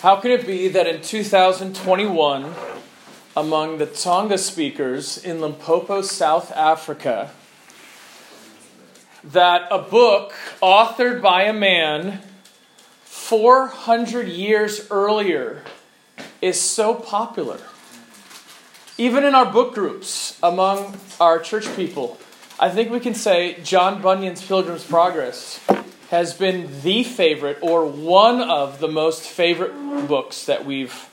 How can it be that in 2021, among the Tsonga speakers in Limpopo, South Africa, that a book authored by a man 400 years earlier is so popular? Even in our book groups among our church people, I think we can say John Bunyan's Pilgrim's Progress has been the favorite or one of the most favorite books that we've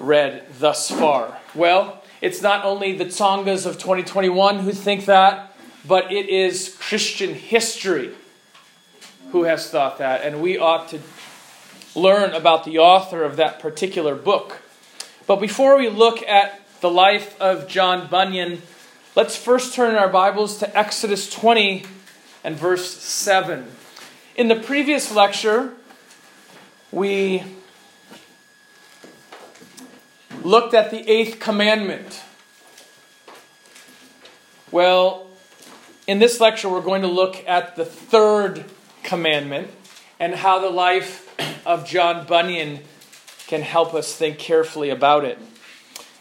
read thus far. Well, it's not only the Tsongas of 2021 who think that, but it is Christian history who has thought that, and we ought to learn about the author of that particular book. But before we look at the life of John Bunyan, let's first turn our Bibles to Exodus 20 and verse 7. In the previous lecture, we looked at the eighth commandment. Well, in this lecture, we're going to look at the third commandment and how the life of John Bunyan can help us think carefully about it.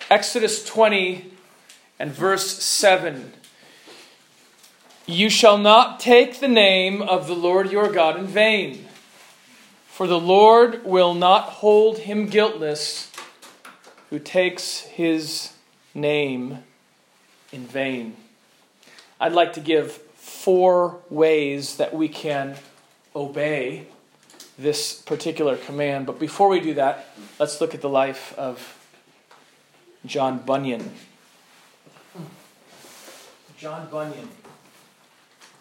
Exodus 20 and verse 7 you shall not take the name of the Lord your God in vain, for the Lord will not hold him guiltless who takes his name in vain. I'd like to give four ways that we can obey this particular command. But before we do that, let's look at the life of John Bunyan. John Bunyan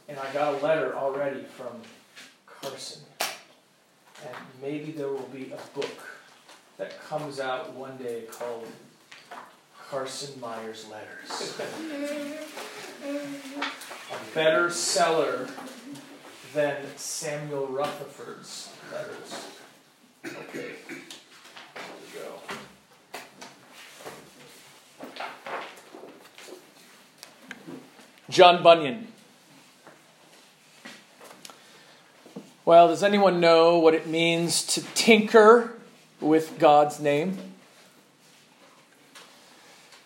and I got a letter already from Carson. And maybe there will be a book that comes out one day called Carson Myers Letters. a better seller than Samuel Rutherford's letters. Okay. we go. John Bunyan. Well, does anyone know what it means to tinker with God's name?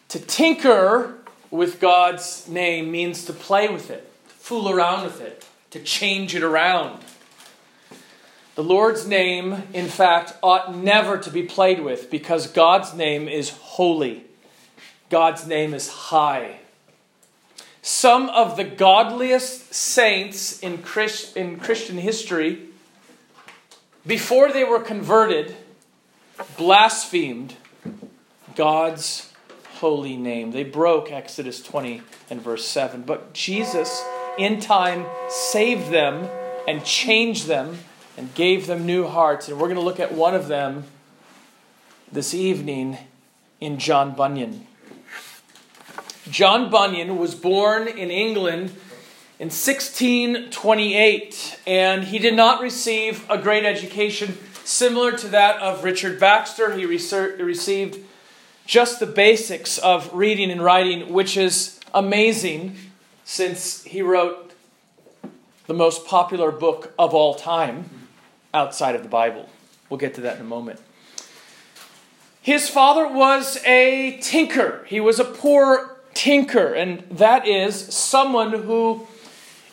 To tinker with God's name means to play with it, to fool around with it, to change it around. The Lord's name, in fact, ought never to be played with because God's name is holy. God's name is high. Some of the godliest saints in, Christ, in Christian history, before they were converted, blasphemed God's holy name. They broke Exodus 20 and verse 7. But Jesus, in time, saved them and changed them and gave them new hearts. And we're going to look at one of them this evening in John Bunyan. John Bunyan was born in England in 1628, and he did not receive a great education similar to that of Richard Baxter. He received just the basics of reading and writing, which is amazing since he wrote the most popular book of all time outside of the Bible. We'll get to that in a moment. His father was a tinker. He was a poor tinker, and that is someone who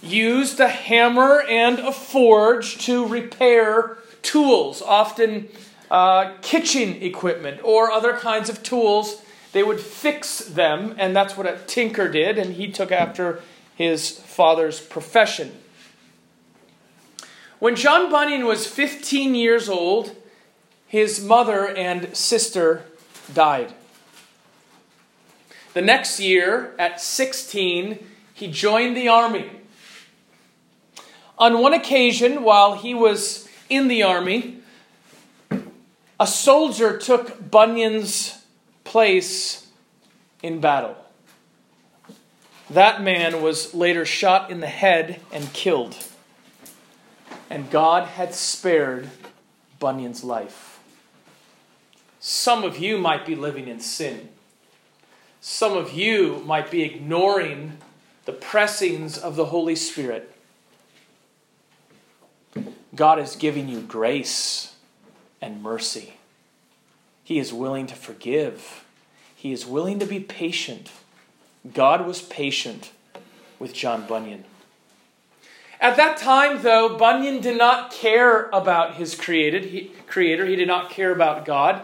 used a hammer and a forge to repair tools, often uh, kitchen equipment or other kinds of tools. They would fix them, and that's what a tinker did, and he took after his father's profession. When John Bunyan was 15 years old, his mother and sister died. The next year, at 16, he joined the army. On one occasion, while he was in the army, a soldier took Bunyan's place in battle. That man was later shot in the head and killed. And God had spared Bunyan's life. Some of you might be living in sin. Some of you might be ignoring the pressings of the Holy Spirit. God is giving you grace and mercy. He is willing to forgive. He is willing to be patient. God was patient with John Bunyan. At that time, though, Bunyan did not care about his created, he, creator. He did not care about God.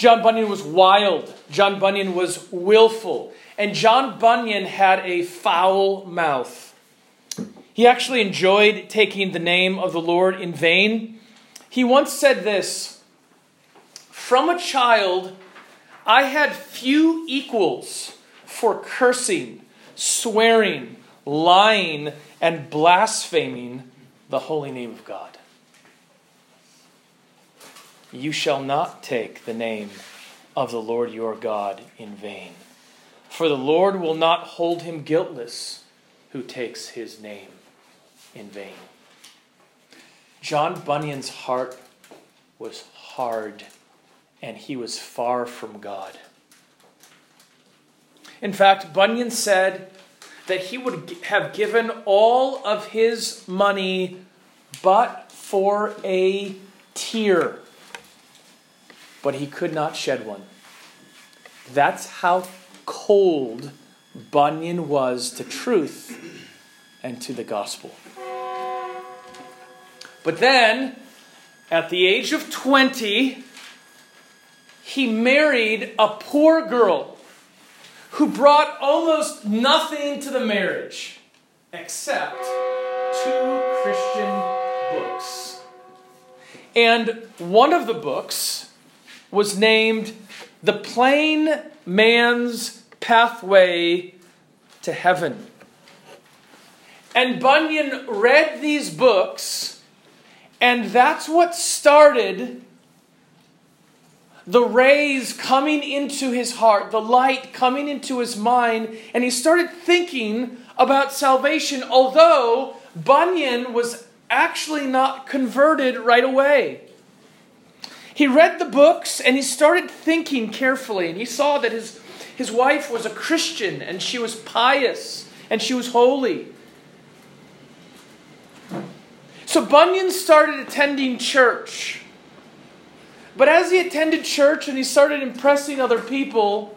John Bunyan was wild. John Bunyan was willful. And John Bunyan had a foul mouth. He actually enjoyed taking the name of the Lord in vain. He once said this From a child, I had few equals for cursing, swearing, lying, and blaspheming the holy name of God. You shall not take the name of the Lord your God in vain, for the Lord will not hold him guiltless who takes his name in vain. John Bunyan's heart was hard and he was far from God. In fact, Bunyan said that he would have given all of his money but for a tear. But he could not shed one. That's how cold Bunyan was to truth and to the gospel. But then, at the age of 20, he married a poor girl who brought almost nothing to the marriage except two Christian books. And one of the books was named The Plain Man's Pathway to Heaven. And Bunyan read these books, and that's what started the rays coming into his heart, the light coming into his mind, and he started thinking about salvation, although Bunyan was actually not converted right away. He read the books and he started thinking carefully, and he saw that his, his wife was a Christian and she was pious and she was holy. So Bunyan started attending church. But as he attended church and he started impressing other people,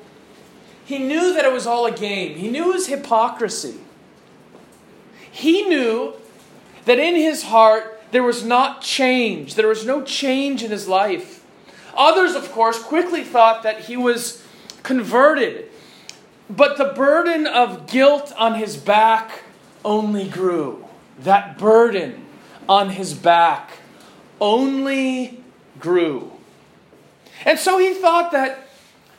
he knew that it was all a game. He knew his hypocrisy. He knew that in his heart there was not change, there was no change in his life. Others, of course, quickly thought that he was converted. But the burden of guilt on his back only grew. That burden on his back only grew. And so he thought that,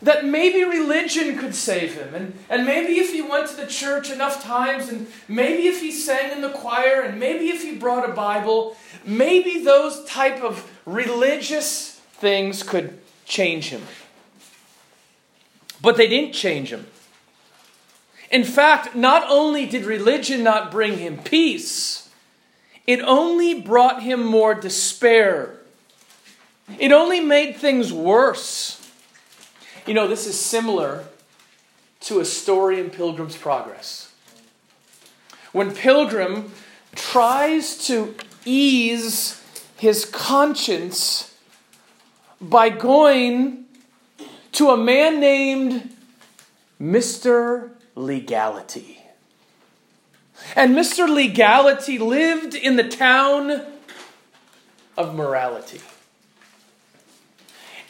that maybe religion could save him. And, and maybe if he went to the church enough times, and maybe if he sang in the choir, and maybe if he brought a Bible, maybe those type of religious things could change him. But they didn't change him. In fact, not only did religion not bring him peace, it only brought him more despair it only made things worse. You know, this is similar to a story in Pilgrim's Progress. When Pilgrim tries to ease his conscience by going to a man named Mr. Legality. And Mr. Legality lived in the town of morality.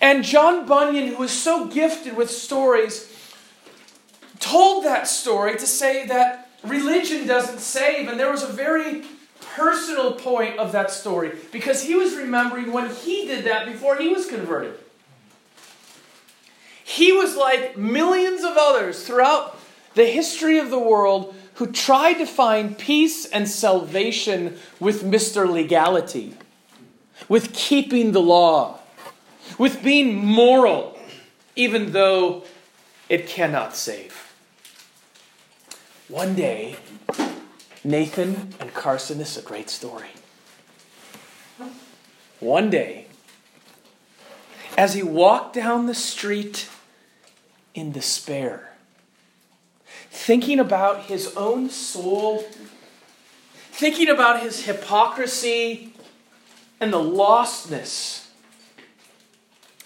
And John Bunyan, who was so gifted with stories, told that story to say that religion doesn't save. And there was a very personal point of that story because he was remembering when he did that before he was converted. He was like millions of others throughout the history of the world who tried to find peace and salvation with Mr. Legality, with keeping the law with being moral, even though it cannot save. One day, Nathan and Carson, this is a great story. One day, as he walked down the street in despair, thinking about his own soul, thinking about his hypocrisy and the lostness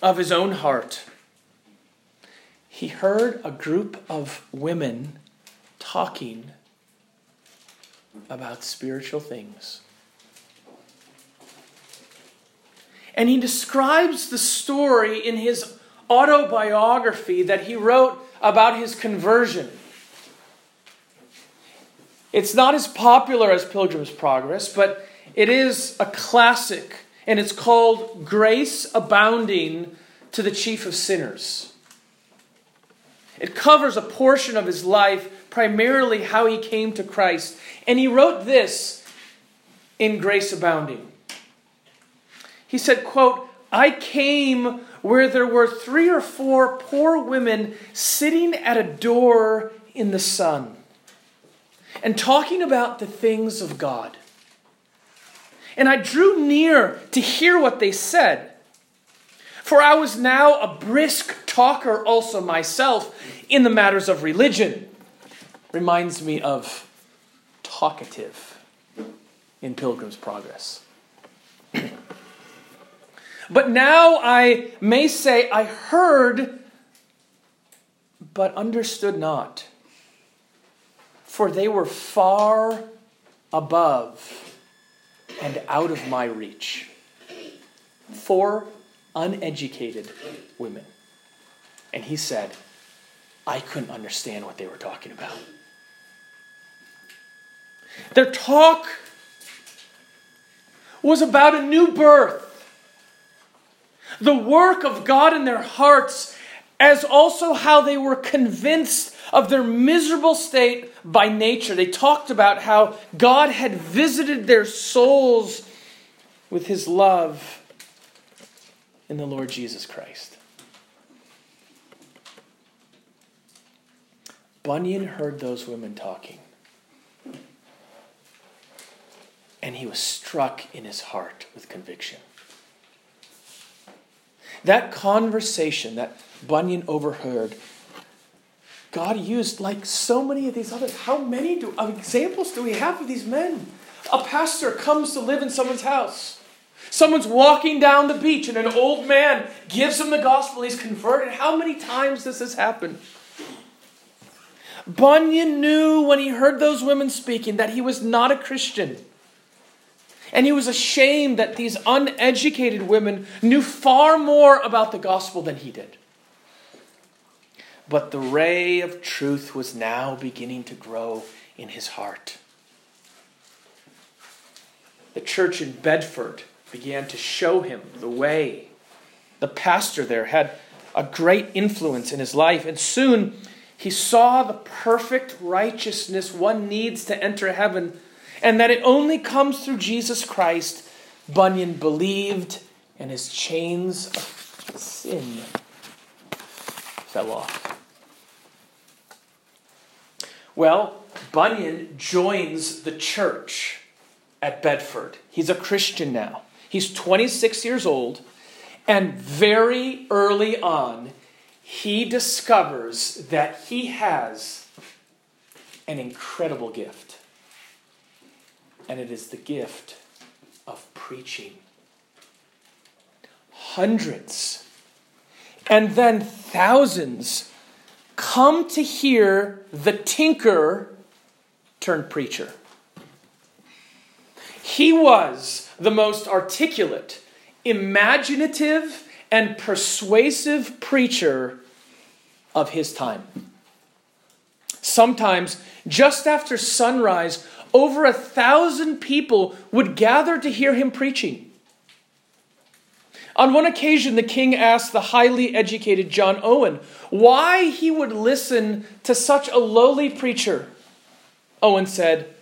of his own heart, he heard a group of women talking about spiritual things. And he describes the story in his autobiography that he wrote about his conversion. It's not as popular as Pilgrim's Progress, but it is a classic, and it's called Grace Abounding to the Chief of Sinners. It covers a portion of his life, primarily how he came to Christ. And he wrote this in Grace Abounding. He said, quote, I came where there were three or four poor women sitting at a door in the sun and talking about the things of God. And I drew near to hear what they said. For I was now a brisk talker also myself in the matters of religion. Reminds me of talkative in Pilgrim's Progress. but now I may say, I heard, but understood not for they were far above and out of my reach. Four uneducated women. And he said, I couldn't understand what they were talking about. Their talk was about a new birth, the work of God in their hearts, as also how they were convinced of their miserable state by nature. They talked about how God had visited their souls with his love in the Lord Jesus Christ. Bunyan heard those women talking. And he was struck in his heart with conviction. That conversation that Bunyan overheard God used like so many of these others. How many do, examples do we have of these men? A pastor comes to live in someone's house. Someone's walking down the beach and an old man gives him the gospel. He's converted. How many times does this happen? Bunyan knew when he heard those women speaking that he was not a Christian. And he was ashamed that these uneducated women knew far more about the gospel than he did. But the ray of truth was now beginning to grow in his heart. The church in Bedford began to show him the way. The pastor there had a great influence in his life, and soon he saw the perfect righteousness one needs to enter heaven, and that it only comes through Jesus Christ. Bunyan believed, and his chains of sin fell off. Well, Bunyan joins the church at Bedford. He's a Christian now. He's 26 years old, and very early on, he discovers that he has an incredible gift. And it is the gift of preaching. Hundreds and then thousands come to hear the tinker turned preacher. He was the most articulate, imaginative, and persuasive preacher of his time. Sometimes, just after sunrise, over a thousand people would gather to hear him preaching. On one occasion, the king asked the highly educated John Owen why he would listen to such a lowly preacher. Owen said,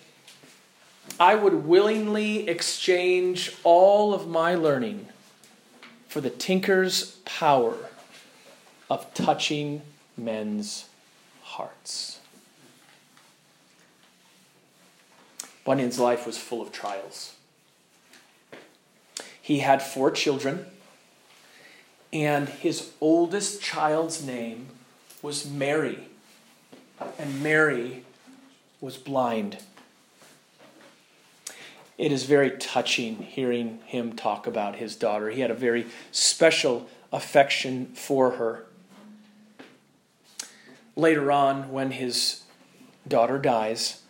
I would willingly exchange all of my learning for the tinker's power of touching men's hearts. Bunyan's life was full of trials. He had four children and his oldest child's name was Mary. And Mary was blind. It is very touching hearing him talk about his daughter. He had a very special affection for her. Later on, when his daughter dies,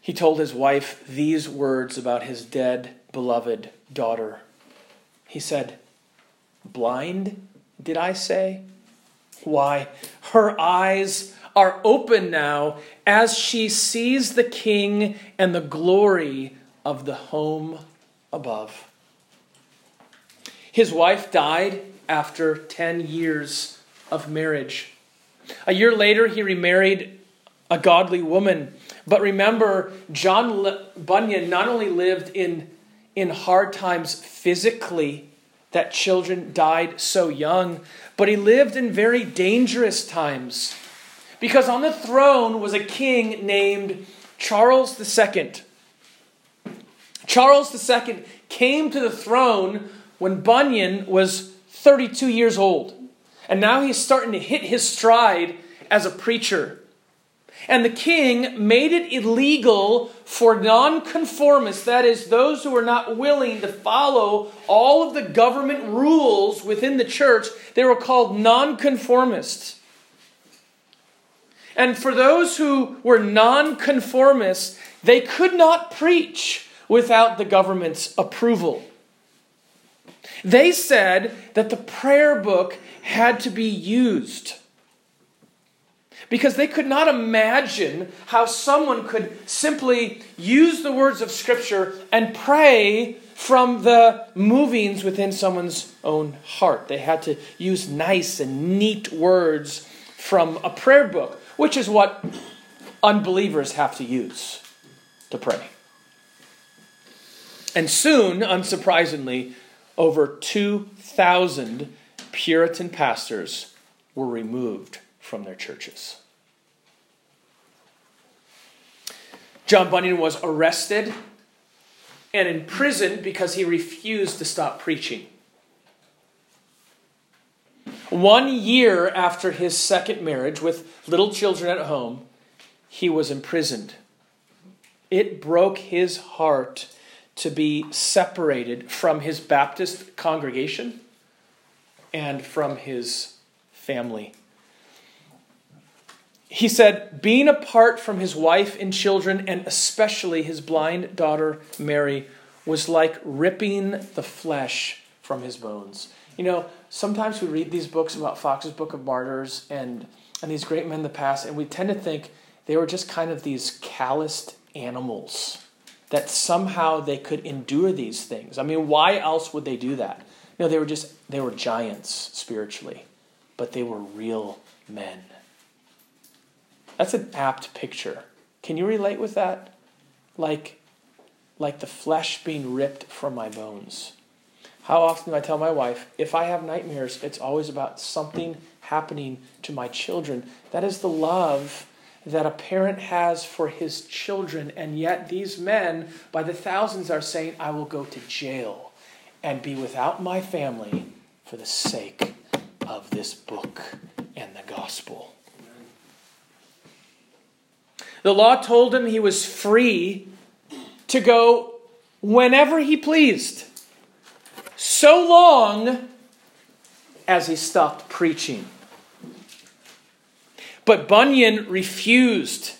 he told his wife these words about his dead, beloved daughter. He said, Blind, did I say? Why, her eyes are open now as she sees the king and the glory of the home above. His wife died after 10 years of marriage. A year later, he remarried a godly woman. But remember, John Bunyan not only lived in, in hard times physically, that children died so young, but he lived in very dangerous times. Because on the throne was a king named Charles II. Charles II came to the throne when Bunyan was 32 years old. And now he's starting to hit his stride as a preacher. And the king made it illegal for nonconformists, that is, those who are not willing to follow all of the government rules within the church, they were called nonconformists. And for those who were nonconformists, they could not preach without the government's approval. They said that the prayer book had to be used because they could not imagine how someone could simply use the words of Scripture and pray from the movings within someone's own heart. They had to use nice and neat words from a prayer book, which is what unbelievers have to use to pray. And soon, unsurprisingly, over 2,000 Puritan pastors were removed from their churches. John Bunyan was arrested and imprisoned because he refused to stop preaching. One year after his second marriage, with little children at home, he was imprisoned. It broke his heart to be separated from his Baptist congregation and from his family. He said, being apart from his wife and children, and especially his blind daughter Mary, was like ripping the flesh from his bones. You know, sometimes we read these books about Foxe's Book of Martyrs and, and these great men of the past, and we tend to think they were just kind of these calloused animals, that somehow they could endure these things. I mean, why else would they do that? You know, they were just, they were giants spiritually, but they were real men. That's an apt picture. Can you relate with that? Like, like the flesh being ripped from my bones. How often do I tell my wife, if I have nightmares, it's always about something happening to my children? That is the love that a parent has for his children. And yet, these men, by the thousands, are saying, I will go to jail and be without my family for the sake of this book and the gospel. The law told him he was free to go whenever he pleased, so long as he stopped preaching. But Bunyan refused.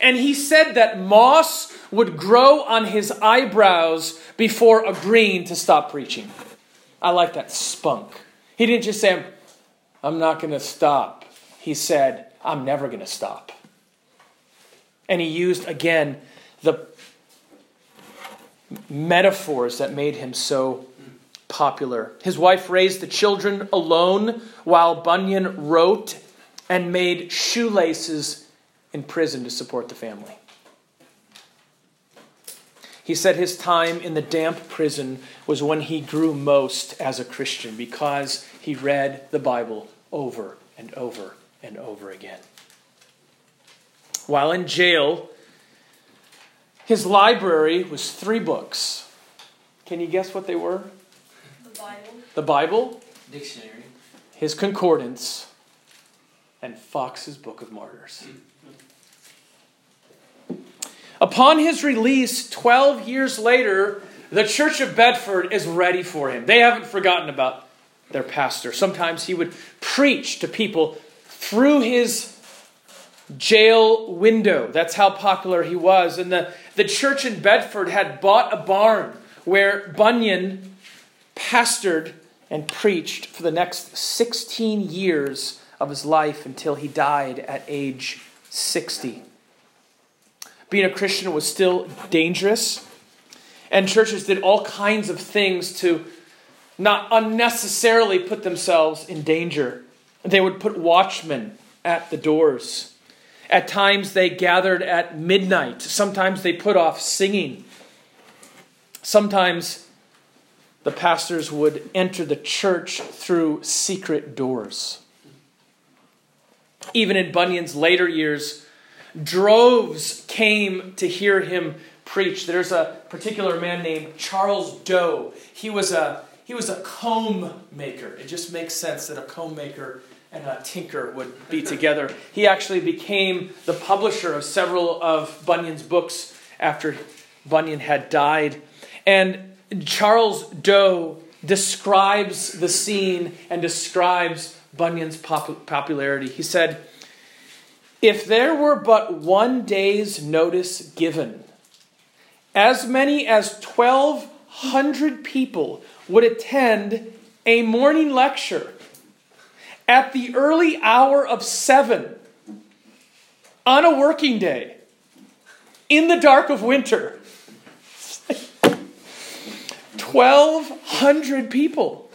And he said that moss would grow on his eyebrows before agreeing to stop preaching. I like that spunk. He didn't just say, I'm not going to stop. He said, I'm never going to stop. And he used again the metaphors that made him so popular. His wife raised the children alone while Bunyan wrote and made shoelaces in prison to support the family. He said his time in the damp prison was when he grew most as a Christian because he read the Bible over and over and over again. While in jail, his library was three books. Can you guess what they were? The Bible. The Bible, Dictionary. his concordance, and Foxe's Book of Martyrs. Upon his release, 12 years later, the church of Bedford is ready for him. They haven't forgotten about their pastor. Sometimes he would preach to people through his jail window. That's how popular he was. And the, the church in Bedford had bought a barn where Bunyan pastored and preached for the next 16 years of his life until he died at age 60. Being a Christian was still dangerous, and churches did all kinds of things to not unnecessarily put themselves in danger. They would put watchmen at the doors. At times they gathered at midnight. Sometimes they put off singing. Sometimes the pastors would enter the church through secret doors. Even in Bunyan's later years, droves came to hear him preach. There's a particular man named Charles Doe. He was a he was a comb maker. It just makes sense that a comb maker and a tinker would be together. He actually became the publisher of several of Bunyan's books after Bunyan had died. And Charles Doe describes the scene and describes Bunyan's pop- popularity. He said, If there were but one day's notice given, as many as 1,200 people would attend a morning lecture at the early hour of seven on a working day in the dark of winter. 1,200 people.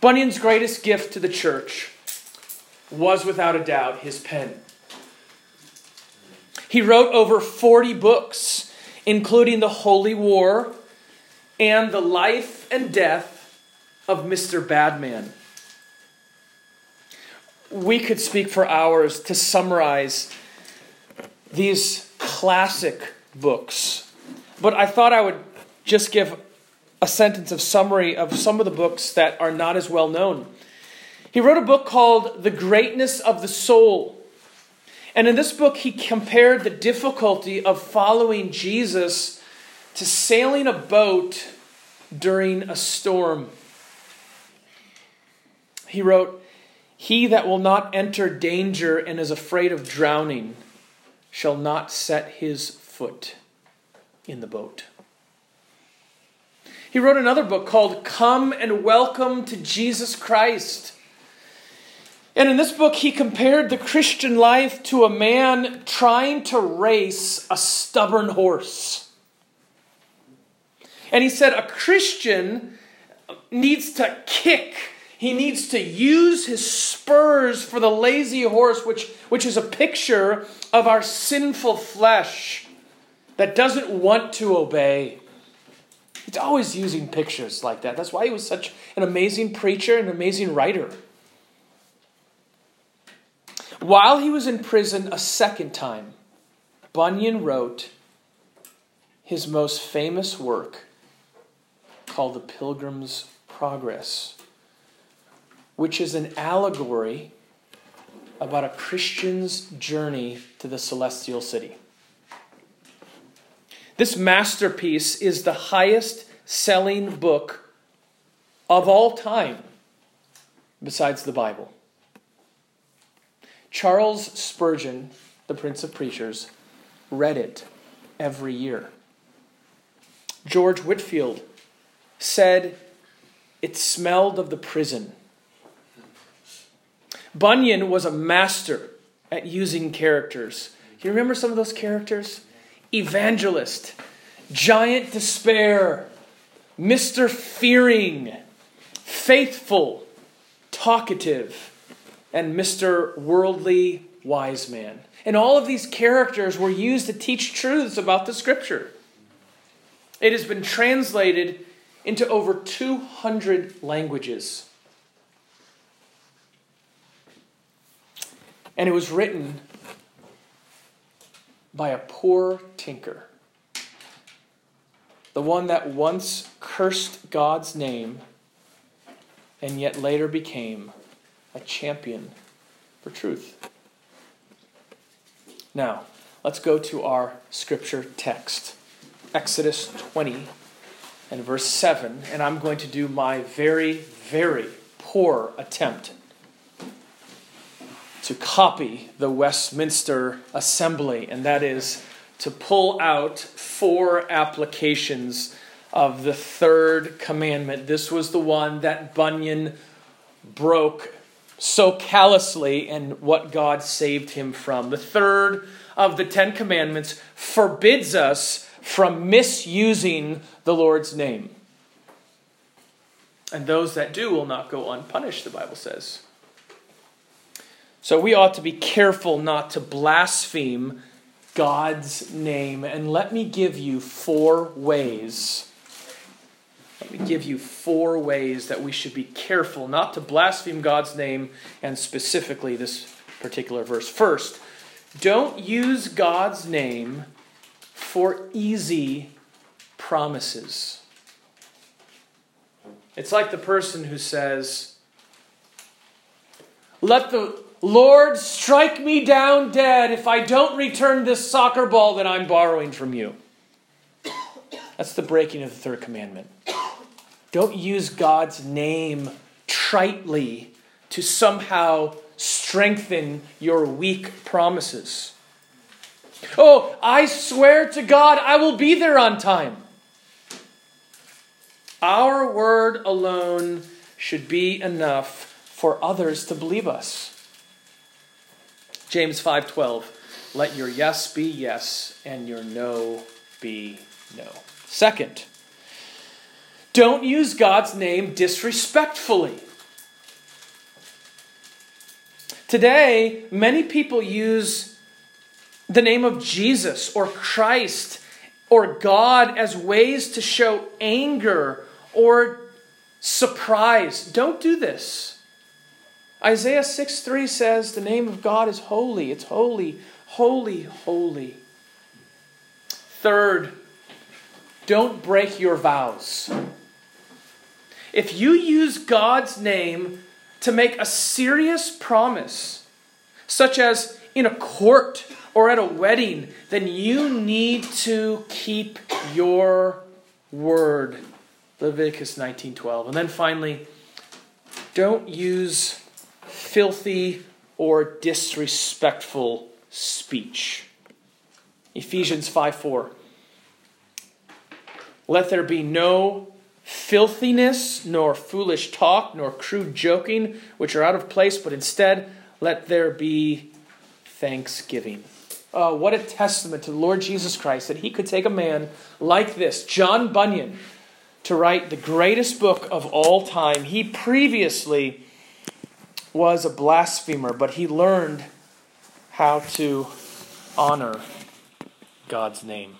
Bunyan's greatest gift to the church was without a doubt his pen. He wrote over 40 books, including The Holy War and the life and death of Mr. Badman. We could speak for hours to summarize these classic books, but I thought I would just give a sentence of summary of some of the books that are not as well known. He wrote a book called The Greatness of the Soul. And in this book, he compared the difficulty of following Jesus to sailing a boat during a storm. He wrote, He that will not enter danger and is afraid of drowning shall not set his foot in the boat. He wrote another book called Come and Welcome to Jesus Christ. And in this book, he compared the Christian life to a man trying to race a stubborn horse. And he said a Christian needs to kick. He needs to use his spurs for the lazy horse, which, which is a picture of our sinful flesh that doesn't want to obey. He's always using pictures like that. That's why he was such an amazing preacher and an amazing writer. While he was in prison a second time, Bunyan wrote his most famous work called The Pilgrim's Progress, which is an allegory about a Christian's journey to the celestial city. This masterpiece is the highest selling book of all time, besides the Bible. Charles Spurgeon, the Prince of Preachers, read it every year. George Whitefield said it smelled of the prison. Bunyan was a master at using characters. You remember some of those characters? Evangelist, Giant Despair, Mr. Fearing, Faithful, Talkative, and Mr. Worldly Wise Man. And all of these characters were used to teach truths about the Scripture. It has been translated into over 200 languages. And it was written by a poor tinker, the one that once cursed God's name and yet later became a champion for truth. Now, let's go to our scripture text Exodus 20 and verse 7, and I'm going to do my very, very poor attempt to copy the Westminster Assembly, and that is to pull out four applications of the third commandment. This was the one that Bunyan broke so callously and what God saved him from. The third of the Ten Commandments forbids us from misusing the Lord's name. And those that do will not go unpunished, the Bible says. So we ought to be careful not to blaspheme God's name. And let me give you four ways. Let me give you four ways that we should be careful not to blaspheme God's name and specifically this particular verse. First, don't use God's name for easy promises. It's like the person who says, Let the Lord, strike me down dead if I don't return this soccer ball that I'm borrowing from you. That's the breaking of the third commandment. Don't use God's name tritely to somehow strengthen your weak promises. Oh, I swear to God, I will be there on time. Our word alone should be enough for others to believe us. James 5:12 Let your yes be yes and your no be no. Second, don't use God's name disrespectfully. Today, many people use the name of Jesus or Christ or God as ways to show anger or surprise. Don't do this. Isaiah 6 3 says, The name of God is holy. It's holy, holy, holy. Third, don't break your vows. If you use God's name to make a serious promise, such as in a court or at a wedding, then you need to keep your word. Leviticus 19:12. And then finally, don't use filthy or disrespectful speech. Ephesians 5 4. Let there be no filthiness, nor foolish talk, nor crude joking, which are out of place, but instead let there be thanksgiving. Oh, what a testament to the Lord Jesus Christ that he could take a man like this, John Bunyan, to write the greatest book of all time. He previously was a blasphemer, but he learned how to honor God's name.